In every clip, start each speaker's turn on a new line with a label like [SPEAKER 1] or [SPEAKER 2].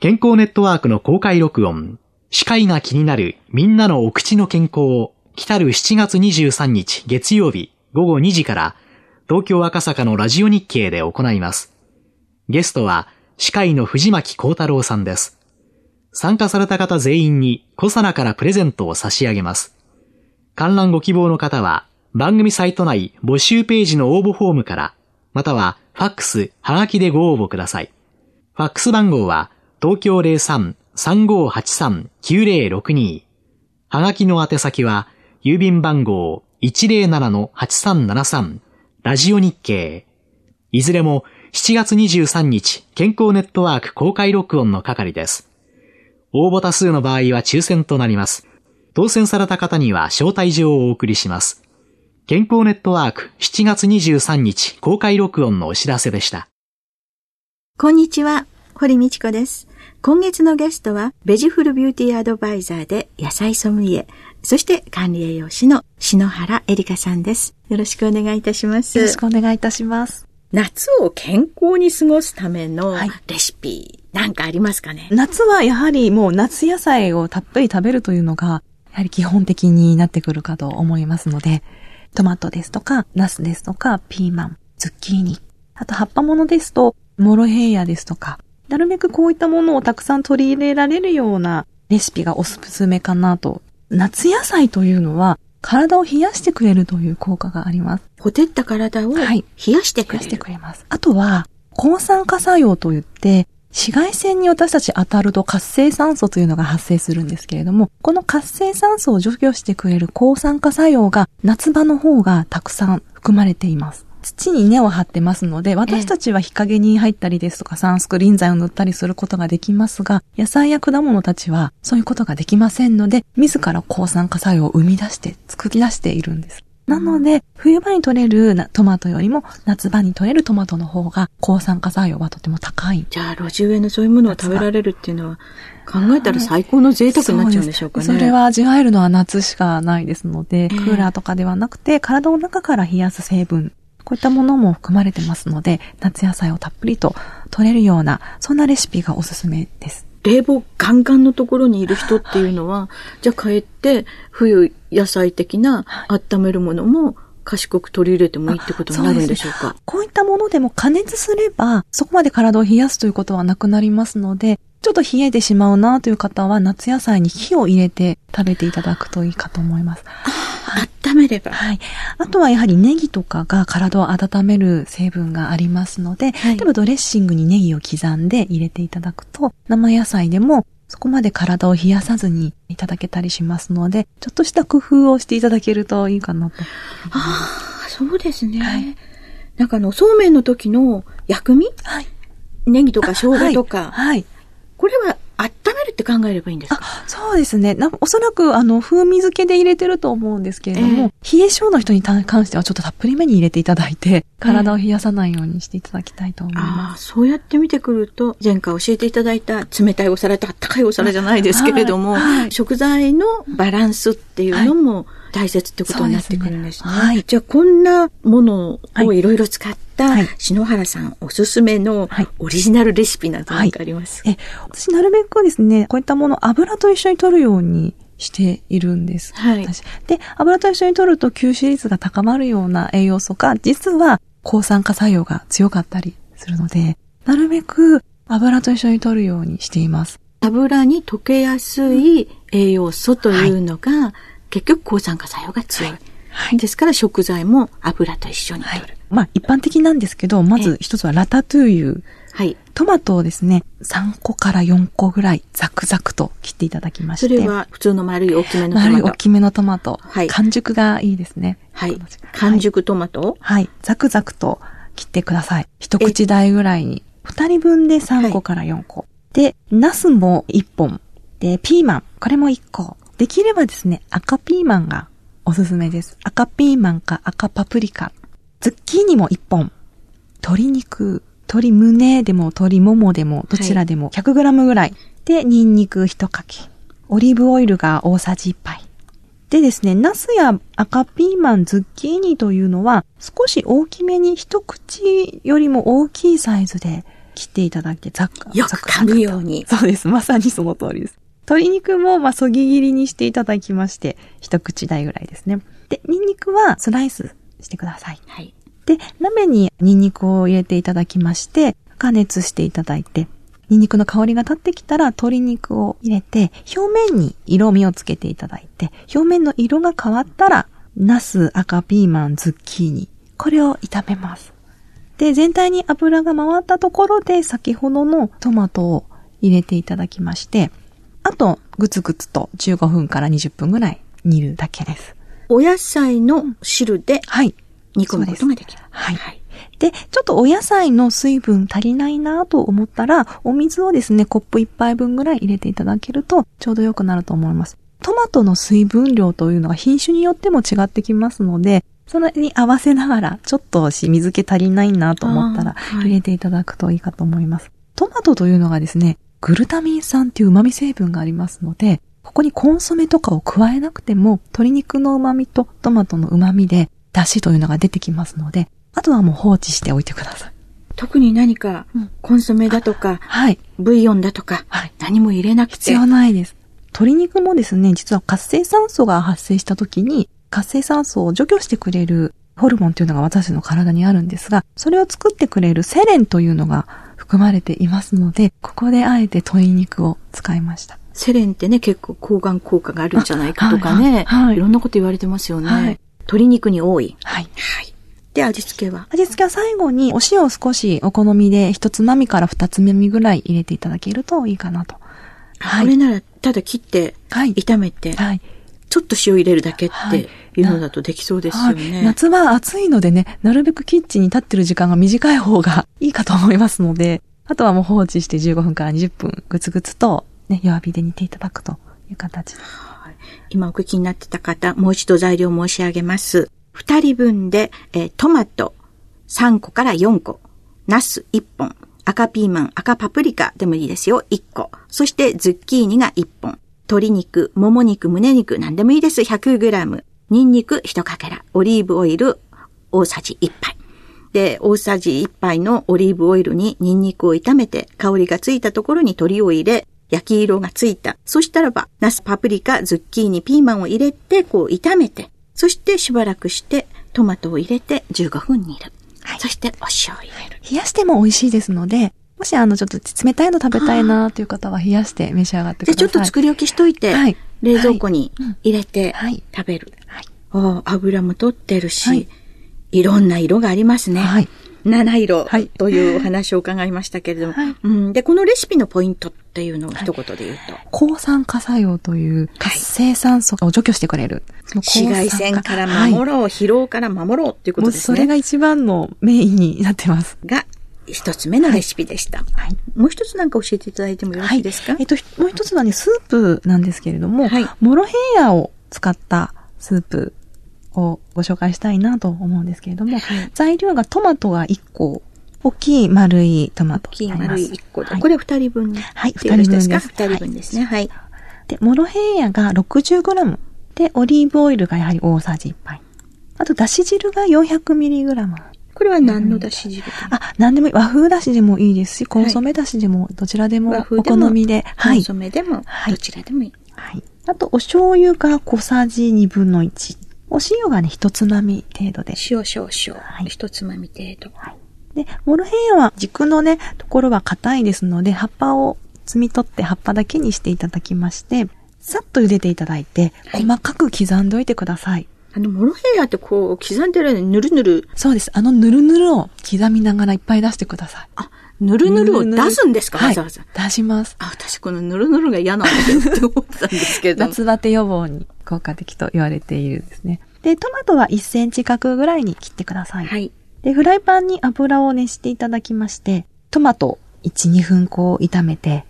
[SPEAKER 1] 健康ネットワークの公開録音。司会が気になるみんなのお口の健康を来たる7月23日月曜日午後2時から東京赤坂のラジオ日経で行います。ゲストは司会の藤巻幸太郎さんです。参加された方全員にコサナからプレゼントを差し上げます。観覧ご希望の方は番組サイト内募集ページの応募フォームから、またはファックス、はがきでご応募ください。ファックス番号は東京03-3583-9062。はがきの宛先は郵便番号107-8373ラジオ日経。いずれも7月23日健康ネットワーク公開録音の係です。応募多数の場合は抽選となります。当選された方には招待状をお送りします。健康ネットワーク7月23日公開録音のお知らせでした。
[SPEAKER 2] こんにちは、堀道子です。今月のゲストは、ベジフルビューティーアドバイザーで野菜ソムリエ、そして管理栄養士の篠原エリカさんです。よろしくお願いいたします。
[SPEAKER 3] よろしくお願いいたします。
[SPEAKER 2] 夏を健康に過ごすためのレシピ、はい、なんかありますかね？
[SPEAKER 3] 夏はやはりもう夏野菜をたっぷり食べるというのが、やはり基本的になってくるかと思いますので、トマトですとか、ナスですとか、ピーマン、ズッキーニ。あと葉っぱものですと、モロヘイヤですとか、なるべくこういったものをたくさん取り入れられるようなレシピがおすすめかなと。夏野菜というのは、体を冷やしてくれるという効果があります。
[SPEAKER 2] ほてった体を冷やしてくれる、はい、冷やしてくれ
[SPEAKER 3] ます。あとは、抗酸化作用といって、紫外線に私たち当たると活性酸素というのが発生するんですけれども、この活性酸素を除去してくれる抗酸化作用が夏場の方がたくさん含まれています。土に根を張ってますので、私たちは日陰に入ったりですとか、サンスクリーン剤を塗ったりすることができますが、野菜や果物たちはそういうことができませんので、自ら抗酸化作用を生み出して、作り出しているんです。なので、冬場に取れるトマトよりも夏場に取れるトマトの方が抗酸化作用はとても高い。
[SPEAKER 2] じゃあ、路地植えのそういうものを食べられるっていうのは、考えたら最高の贅沢になっちゃうんでしょうかね。
[SPEAKER 3] それは味わえるのは夏しかないですので、クーラーとかではなくて、体の中から冷やす成分、こういったものも含まれてますので、夏野菜をたっぷりと取れるような、そんなレシピがおすすめです。
[SPEAKER 2] 冷房ガンガンのところにいる人っていうのは、はい、じゃあ帰って冬野菜的な温めるものも賢く取り入れてもいいってことになるんでしょうか？
[SPEAKER 3] こういったものでも加熱すれば、そこまで体を冷やすということはなくなりますので、ちょっと冷えてしまうなという方は、夏野菜に火を入れて食べていただくといいかと思います。
[SPEAKER 2] はい、温めれば。
[SPEAKER 3] はい。あとはやはりネギとかが体を温める成分がありますので、はい、例えばドレッシングにネギを刻んで入れていただくと、生野菜でもそこまで体を冷やさずにいただけたりしますので、ちょっとした工夫をしていただけるといいかなと。
[SPEAKER 2] ああ、そうですね。はい、なんかあの、そうめんの時の薬味？はい。ネギとか生姜とか。はい、はいこれは温めるって考えればいいんですか？
[SPEAKER 3] そうですね。なおそらく、あの、風味付けで入れてると思うんですけれども、えー、冷え性の人に関してはちょっとたっぷりめに入れていただいて、体を冷やさないようにしていただきたいと思います。えー、あ
[SPEAKER 2] そうやって見てくると、前回教えていただいた冷たいお皿とあったかいお皿じゃないですけれども、はいはい、食材のバランスっていうのも、大切ってことになってくるんですね。すねはい、じゃあ、こんなものをいろいろ使って、た篠原さんおすすめのオリジナルレシピなんて何かあります、
[SPEAKER 3] はい、え私なるべくですね、こういったもの油と一緒に取るようにしているんです。はい。で、油と一緒に取ると吸収率が高まるような栄養素が、実は抗酸化作用が強かったりするので、なるべく油と一緒に取るようにしています。
[SPEAKER 2] 油に溶けやすい栄養素というのが、はい、結局抗酸化作用が強い。はいはい、ですから食材も油と一緒に取る。はい、
[SPEAKER 3] まあ一般的なんですけど、まず一つはラタトゥーユはい。トマトをですね、3個から4個ぐらいザクザクと切っていただきまして。
[SPEAKER 2] それは普通の丸い大きめのトマト。
[SPEAKER 3] 丸い大きめのトマト。はい。完熟がいいですね。
[SPEAKER 2] はい。完熟トマト、
[SPEAKER 3] はい、ザクザクと切ってください。一口大ぐらいに。二人分で3個から4個。で、ナスも1本。で、ピーマン。これも1個。できればですね、赤ピーマンがおすすめです。赤ピーマンか赤パプリカ。ズッキーニも1本。鶏肉、鶏胸でも鶏ももでもどちらでも 100g ぐらい。で、ニンニク1かけ。オリーブオイルが大さじ1杯。でですね、ナスや赤ピーマン、ズッキーニというのは少し大きめに一口よりも大きいサイズで切っていただけ、ざっ
[SPEAKER 2] よく噛むように。
[SPEAKER 3] そうです。まさにその通りです。鶏肉も、まあ、そぎ切りにしていただきまして、一口大ぐらいですね。で、ニンニクはスライスしてください。
[SPEAKER 2] はい。
[SPEAKER 3] で、鍋にニンニクを入れていただきまして、加熱していただいて、ニンニクの香りが立ってきたら鶏肉を入れて、表面に色味をつけていただいて、表面の色が変わったら、ナス、赤ピーマン、ズッキーニ、これを炒めます。で、全体に油が回ったところで、先ほどのトマトを入れていただきまして、あと、ぐつぐつと15分から20分ぐらい煮るだけです。
[SPEAKER 2] お野菜の汁で
[SPEAKER 3] はい。
[SPEAKER 2] 煮込むことができる。
[SPEAKER 3] はい。で、ちょっとお野菜の水分足りないなと思ったら、お水をですね、コップ1杯分ぐらい入れていただけると、ちょうど良くなると思います。トマトの水分量というのが品種によっても違ってきますので、それに合わせながら、ちょっとし水気足りないなと思ったら、入れていただくといいかと思います。トマトというのがですね、グルタミン酸っていう旨味成分がありますので、ここにコンソメとかを加えなくても、鶏肉の旨味とトマトの旨味で、出汁というのが出てきますので、あとはもう放置しておいてください。
[SPEAKER 2] 特に何か
[SPEAKER 3] うん、
[SPEAKER 2] コンソメだとか、
[SPEAKER 3] はい。
[SPEAKER 2] ブイヨンだとか、
[SPEAKER 3] はい。
[SPEAKER 2] 何も入れなくて。
[SPEAKER 3] 必要ないです。鶏肉もですね、実は活性酸素が発生した時に、活性酸素を除去してくれるホルモンというのが私の体にあるんですが、それを作ってくれるセレンというのが含まれていますので、ここであえて鶏肉を使いました。
[SPEAKER 2] セレンってね、結構抗がん効果があるんじゃないかとかね、
[SPEAKER 3] はいはい
[SPEAKER 2] いろんなこと言われてますよね。
[SPEAKER 3] はい
[SPEAKER 2] 鶏肉に多い。
[SPEAKER 3] はい。
[SPEAKER 2] はい。で、味付けは？
[SPEAKER 3] 味付けは最後にお塩を少しお好みで一つまみから二つまみぐらい入れていただけるといいかなと。はい
[SPEAKER 2] これなら、ただ切って、
[SPEAKER 3] はい。
[SPEAKER 2] 炒めて、
[SPEAKER 3] はい。
[SPEAKER 2] ちょっと塩入れるだけっ
[SPEAKER 3] はい
[SPEAKER 2] ていうのだとできそうですよ
[SPEAKER 3] はい
[SPEAKER 2] ね。
[SPEAKER 3] 夏は暑いのでね、なるべくキッチンに立ってる時間が短い方がいいかと思いますので、あとはもう放置して15分から20分、ぐつぐつと、ね、弱火で煮ていただくという形です。
[SPEAKER 2] 今お聞きになってた方、もう一度材料申し上げます。二人分で、えートマト3個から4個、ナス1本、赤ピーマン、赤パプリカでもいいですよ、1個。そしてズッキーニが1本。鶏肉、もも肉、胸肉、何でもいいです、100g。ニンニク1かけら。オリーブオイル大さじ1杯。で、大さじ1杯のオリーブオイルにニンニクを炒めて、香りがついたところに鶏を入れ、焼き色がついた。そしたらば、ナス、パプリカ、ズッキーニ、ピーマンを入れて、こう炒めて、そしてしばらくして、トマトを入れて15分煮る。そしてお塩を入れる。
[SPEAKER 3] 冷やしても美味しいですので、もしあの、ちょっと冷たいの食べたいなという方は冷やして召し上がってください。
[SPEAKER 2] あちょっと作り置きしといて、
[SPEAKER 3] はい
[SPEAKER 2] 冷蔵庫に入れて
[SPEAKER 3] はい
[SPEAKER 2] 食べる。
[SPEAKER 3] はい。
[SPEAKER 2] ああ油も取ってるし、
[SPEAKER 3] はい
[SPEAKER 2] い、ろんな色がありますね。
[SPEAKER 3] はい。
[SPEAKER 2] 七色
[SPEAKER 3] はい。
[SPEAKER 2] というお話を伺いましたけれども、
[SPEAKER 3] はい。
[SPEAKER 2] うん、で、このレシピのポイントっていうのを一言で言うと、
[SPEAKER 3] 抗酸化作用という活性酸素を除去してくれる。その抗酸化。
[SPEAKER 2] 紫外線から
[SPEAKER 3] はい
[SPEAKER 2] 守ろう、疲労から守ろうっていうことですね。
[SPEAKER 3] それが一番のメインになってます。
[SPEAKER 2] が一つ目のレシピでした。
[SPEAKER 3] はい。
[SPEAKER 2] もう一つなんか教えていただいてもよろしいですか、
[SPEAKER 3] えっと、ひもう一つはね、スープなんですけれども、
[SPEAKER 2] はい。
[SPEAKER 3] モロヘイヤを使ったスープをご紹介したいなと思うんですけれども、
[SPEAKER 2] はい
[SPEAKER 3] 材料がトマトが1個、大きい丸いトマト
[SPEAKER 2] 大きい。丸い1個で。
[SPEAKER 3] はい
[SPEAKER 2] これ二人分
[SPEAKER 3] はい
[SPEAKER 2] ってよろしいですか？
[SPEAKER 3] 二人分です
[SPEAKER 2] 二人分ですね。はい。
[SPEAKER 3] で、モロヘイヤが 60g。で、オリーブオイルがやはり大さじ1杯。あと、だし汁が 400mg。
[SPEAKER 2] これは何のだし汁かな
[SPEAKER 3] あ、なんでもいい。和風だしでもいいですし、コンソメだしでも、どちらでもお好みで。はい
[SPEAKER 2] コンソ。メでも、
[SPEAKER 3] はい
[SPEAKER 2] どちらでもいい。
[SPEAKER 3] はい。あと、お醤油が小さじ2分の1。お塩がね、一つまみ程度で。
[SPEAKER 2] 塩少々、
[SPEAKER 3] はい
[SPEAKER 2] 一つまみ程度。
[SPEAKER 3] で、モロヘイヤは軸のね、ところは硬いですので、葉っぱを摘み取って葉っぱだけにしていただきまして、さっと茹でていただいて、
[SPEAKER 2] はい
[SPEAKER 3] 細かく刻んでおいてください。
[SPEAKER 2] あの、モロヘイヤってこう、刻んでるのにぬるぬる、
[SPEAKER 3] そうです。あのぬるぬるを刻みながらいっぱい出してください。
[SPEAKER 2] あ、ぬるぬるを出すんですか？
[SPEAKER 3] はい
[SPEAKER 2] わざわざ。。
[SPEAKER 3] 出します。
[SPEAKER 2] あ、私このぬるぬるが嫌なんだって思ってたんですけれども。
[SPEAKER 3] 夏バテ予防に効果的と言われているですね。で、トマトは1センチ角ぐらいに切ってください。
[SPEAKER 2] はい。
[SPEAKER 3] で、フライパンに油を熱していただきまして、トマト1、2分こう炒めて、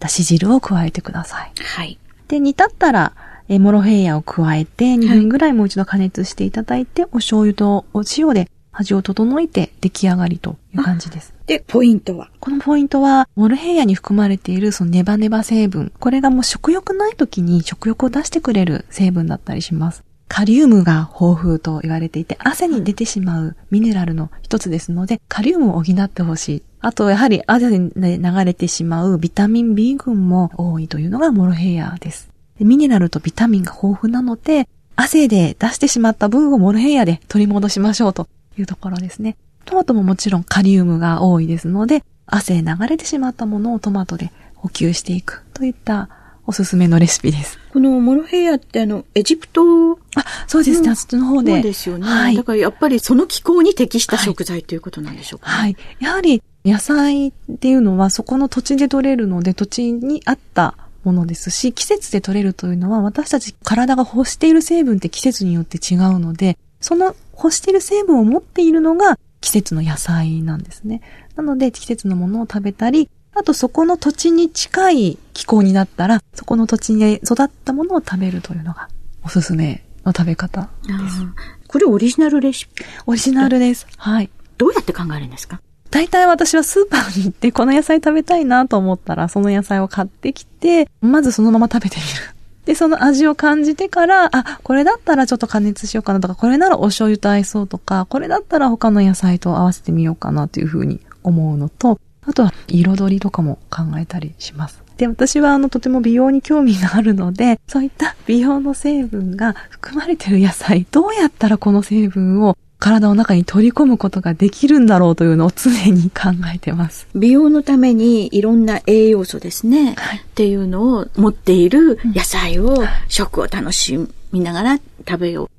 [SPEAKER 3] だし汁を加えてください。
[SPEAKER 2] はい。
[SPEAKER 3] で、煮立ったら、えモロヘイヤを加えて2分ぐらいもう一度加熱していただいて、はい、お醤油とお塩で味を整えて出来上がりという感じです。
[SPEAKER 2] で、ポイントは？
[SPEAKER 3] このポイントは、モルヘイヤに含まれているそのネバネバ成分。これがもう食欲ない時に食欲を出してくれる成分だったりします。カリウムが豊富と言われていて、汗に出てしまうミネラルの一つですので、カリウムを補ってほしい。あと、やはり汗に流れてしまうビタミン B 群も多いというのがモロヘイヤです。ミネラルとビタミンが豊富なので、汗で出してしまった分をモロヘイヤで取り戻しましょうというところですね。トマトももちろんカリウムが多いですので、汗流れてしまったものをトマトで補給していくといったおすすめのレシピです。
[SPEAKER 2] このモロヘイヤってあの、エジプトあ、
[SPEAKER 3] そうですね、あっちの方で。
[SPEAKER 2] そうですよね。はい。だからやっぱりその気候に適した食材ということなんでしょうか、
[SPEAKER 3] ね、はい。やはり野菜っていうのはそこの土地で取れるので、土地に合ったものですし、季節で取れるというのは私たち体が欲している成分って季節によって違うので、その欲している成分を持っているのが季節の野菜なんですね。なので季節のものを食べたり、あとそこの土地に近い気候になったら、そこの土地に育ったものを食べるというのがおすすめの食べ方です。
[SPEAKER 2] これオリジナルレシピ？
[SPEAKER 3] オリジナルです。はい。
[SPEAKER 2] どうやって考えるんですか？
[SPEAKER 3] 大体私はスーパーに行ってこの野菜食べたいなと思ったら、その野菜を買ってきて、まずそのまま食べてみる。で、その味を感じてから、あ、これだったらちょっと加熱しようかなとか、これならお醤油と合いそうとか、これだったら他の野菜と合わせてみようかなというふうに思うのと、あとは彩りとかも考えたりします。で、私はあのとても美容に興味があるので、そういった美容の成分が含まれてる野菜、どうやったらこの成分を体の中に取り込むことができるんだろうというのを常に考えてます。
[SPEAKER 2] 美容のためにいろんな栄養素ですね、はい、っていうのを持っている野菜を、食を楽しみながら食べよう。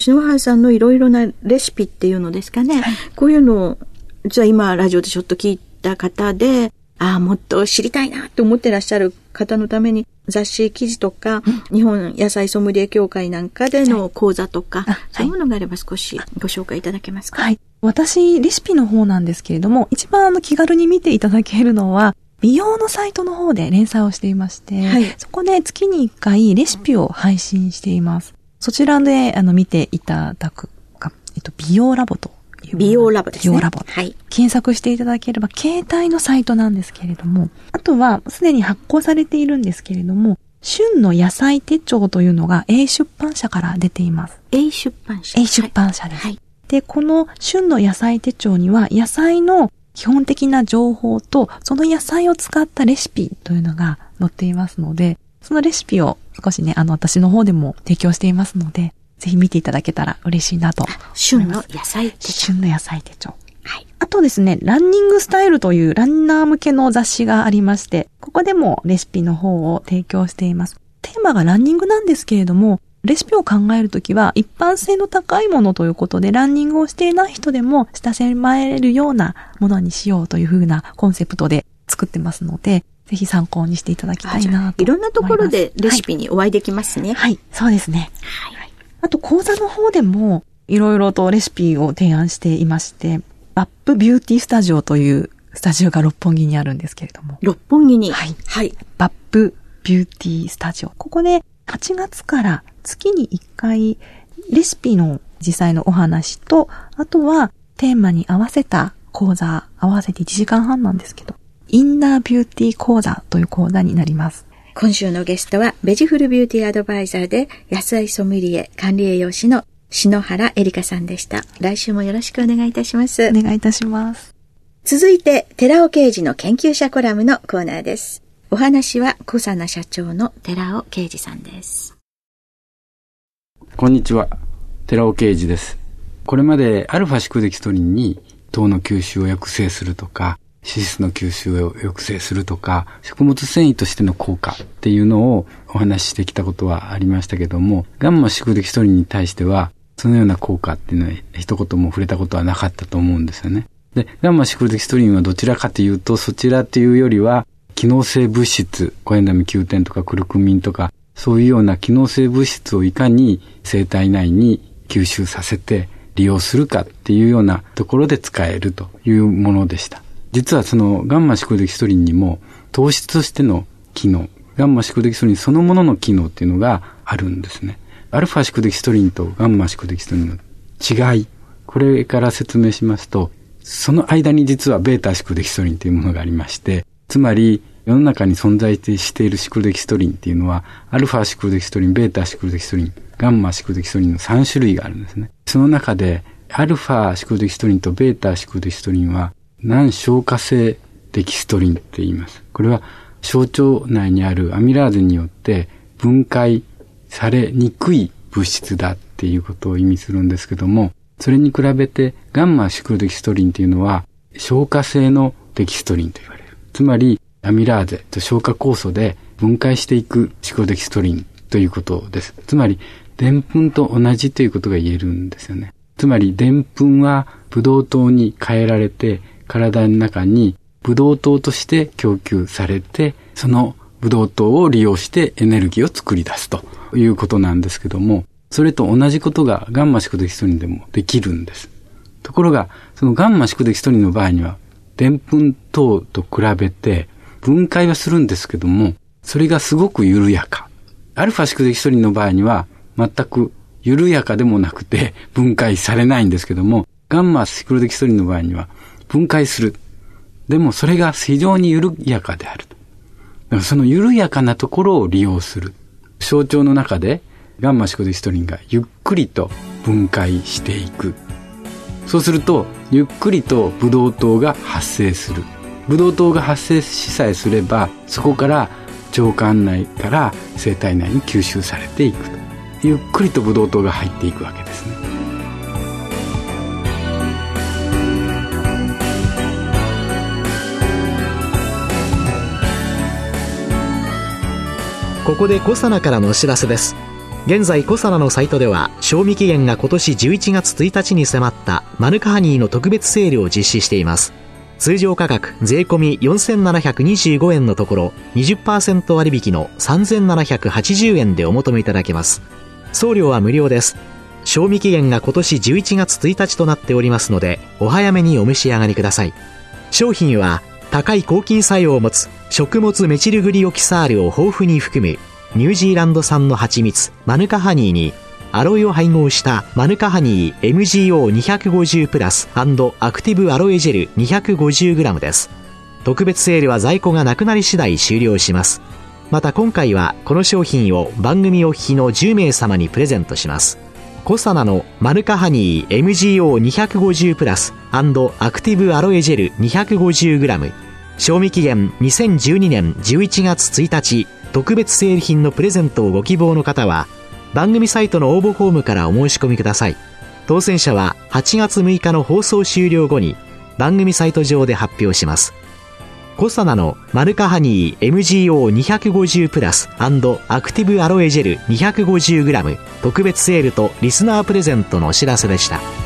[SPEAKER 2] 篠原さんのいろいろなレシピっていうのですかね、はい、こういうのを、実は今ラジオでちょっと聞いた方で、ああ、もっと知りたいなって思ってらっしゃる方のために雑誌記事とか、うん、日本野菜ソムリエ協会なんかでの講座とか、はい、そういうものがあれば少しご紹介いただけますか？
[SPEAKER 3] はい。私、レシピの方なんですけれども、一番あの気軽に見ていただけるのは、美容のサイトの方で連載をしていまして、はい、そこで月に1回レシピを配信しています。そちらであの見ていただくか、えっと、美容ラボと
[SPEAKER 2] 美容ラボですね。
[SPEAKER 3] 美容ラボ。はい。検索していただければ、携帯のサイトなんですけれども、あとは、すでに発行されているんですけれども、旬の野菜手帳というのが A 出版社から出ています。
[SPEAKER 2] A 出版社
[SPEAKER 3] ?A 出版社です。はい。で、この旬の野菜手帳には、野菜の基本的な情報と、その野菜を使ったレシピというのが載っていますので、そのレシピを少しね、あの、私の方でも提供していますので、ぜひ見ていただけたら嬉しいなと
[SPEAKER 2] 旬の野菜手帳。
[SPEAKER 3] 旬の野菜手帳。はい。あとですね、ランニングスタイルというランナー向けの雑誌がありまして、ここでもレシピの方を提供しています。テーマがランニングなんですけれども、レシピを考えるときは一般性の高いものということで、ランニングをしていない人でも親しまれるようなものにしようというふうなコンセプトで作ってますので、ぜひ参考にしていただきたいなと
[SPEAKER 2] いろんなところでレシピにお会いできますね。
[SPEAKER 3] はい、はい、そうですね。はいあと講座の方でもいろいろとレシピを提案していまして、バップビューティースタジオというスタジオが六本木にあるんですけれども。
[SPEAKER 2] 六本木に？
[SPEAKER 3] はい。はい。バップビューティースタジオ。ここで8月から月に1回レシピの実際のお話と、あとはテーマに合わせた講座、合わせて1時間半なんですけど、インナービューティー講座という講座になります。
[SPEAKER 2] 今週のゲストは、ベジフルビューティーアドバイザーで、野菜ソムリエ管理栄養士の篠原エリカさんでした。来週もよろしくお願いいたします。
[SPEAKER 3] お願いいたします。
[SPEAKER 2] 続いて、寺尾刑事の研究者コラムのコーナーです。お話は、小佐奈社長の寺尾刑事さんです。
[SPEAKER 4] こんにちは。寺尾刑事です。これまでアルファシクデキストリンに糖の吸収を抑制するとか、脂質の吸収を抑制するとか、食物繊維としての効果っていうのをお話ししてきたことはありましたけども、ガンマシクデキストリンに対しては、そのような効果っていうのは一言も触れたことはなかったと思うんですよね。で、ガンマシクルデキストリンはどちらかというと、そちらというよりは、機能性物質、コエンダミ Q10 とかクルクミンとか、そういうような機能性物質をいかに生体内に吸収させて利用するかっていうようなところで使えるというものでした。実はそのガンマシクルデキストリンにも糖質としての機能、ガンマ宿敵ストリンそのものの機能っていうのがあるんですね。アルファ宿敵ストリンとガンマ宿敵ストリンの違い、これから説明しますと、その間に実はベータ宿敵ストリンというものがありまして、つまり世の中に存在しているシクルデキストリンっていうのは、アルファシクルデキストリン、ベータシクルデキストリン、ガンマシクルデキストリンの3種類があるんですね。その中で、アルファシクルデキストリンとベータシクルデキストリンは、難消化性デキストリンって言います。これは、小腸内にあるアミラーゼによって分解されにくい物質だっていうことを意味するんですけども、それに比べてガンマシクルデキストリンっていうのは消化性のデキストリンと言われる。つまりアミラーゼと消化酵素で分解していくシクロデキストリンということです。つまり、でんぷんと同じということが言えるんですよね。つまり、でんぷんはブドウ糖に変えられて、体の中にブドウ糖として供給されて、そのブドウ糖を利用してエネルギーを作り出すということなんですけども、それと同じことがガンマシクデキストリンでもできるんです。ところが、そのガンマシクデキストリンの場合には、でんぷん糖と比べて分解はするんですけども、それがすごく緩やか。アルファ宿敵処理の場合には、全く緩やかでもなくて分解されないんですけども、ガンマシクロデキソリンの場合には分解する。でもそれが非常に緩やかである。だからその緩やかなところを利用する。象徴の中でガンマシクロデキストリンがゆっくりと分解していく。そうすると、ゆっくりとブドウ糖が発生する。ブドウ糖が発生しさえすればそこから腸管内から生体内に吸収されていくとゆっくりとブドウ糖が入っていくわけですね
[SPEAKER 1] ここでコサナからのお知らせです。現在コサナのサイトでは賞味期限が今年11月1日に迫ったマヌカハニーの特別セールを実施しています。通常価格税込4725円のところ20%割引の3780円でお求めいただけます。送料は無料です。賞味期限が今年11月1日となっておりますのでお早めにお召し上がりください。商品は高い抗菌作用を持つ食物メチルグリオキサールを豊富に含むニュージーランド産の蜂蜜マヌカハニーにアロエを配合したマヌカハニー MGO250 プラスアクティブアロエジェル 250g です。特別セールは在庫がなくなり次第終了します。また今回はこの商品を番組お聞きの10名様にプレゼントします。コサナのマヌカハニー MGO250 プラスアクティブアロエジェル 250g 賞味期限2012年11月1日特別セール品のプレゼントをご希望の方は番組サイトの応募フォームからお申し込みください当選者は8月6日の放送終了後に番組サイト上で発表しますコサナのマルカハニー MGO250 プラスアクティブアロエジェル 250g 特別セールとリスナープレゼントのお知らせでした。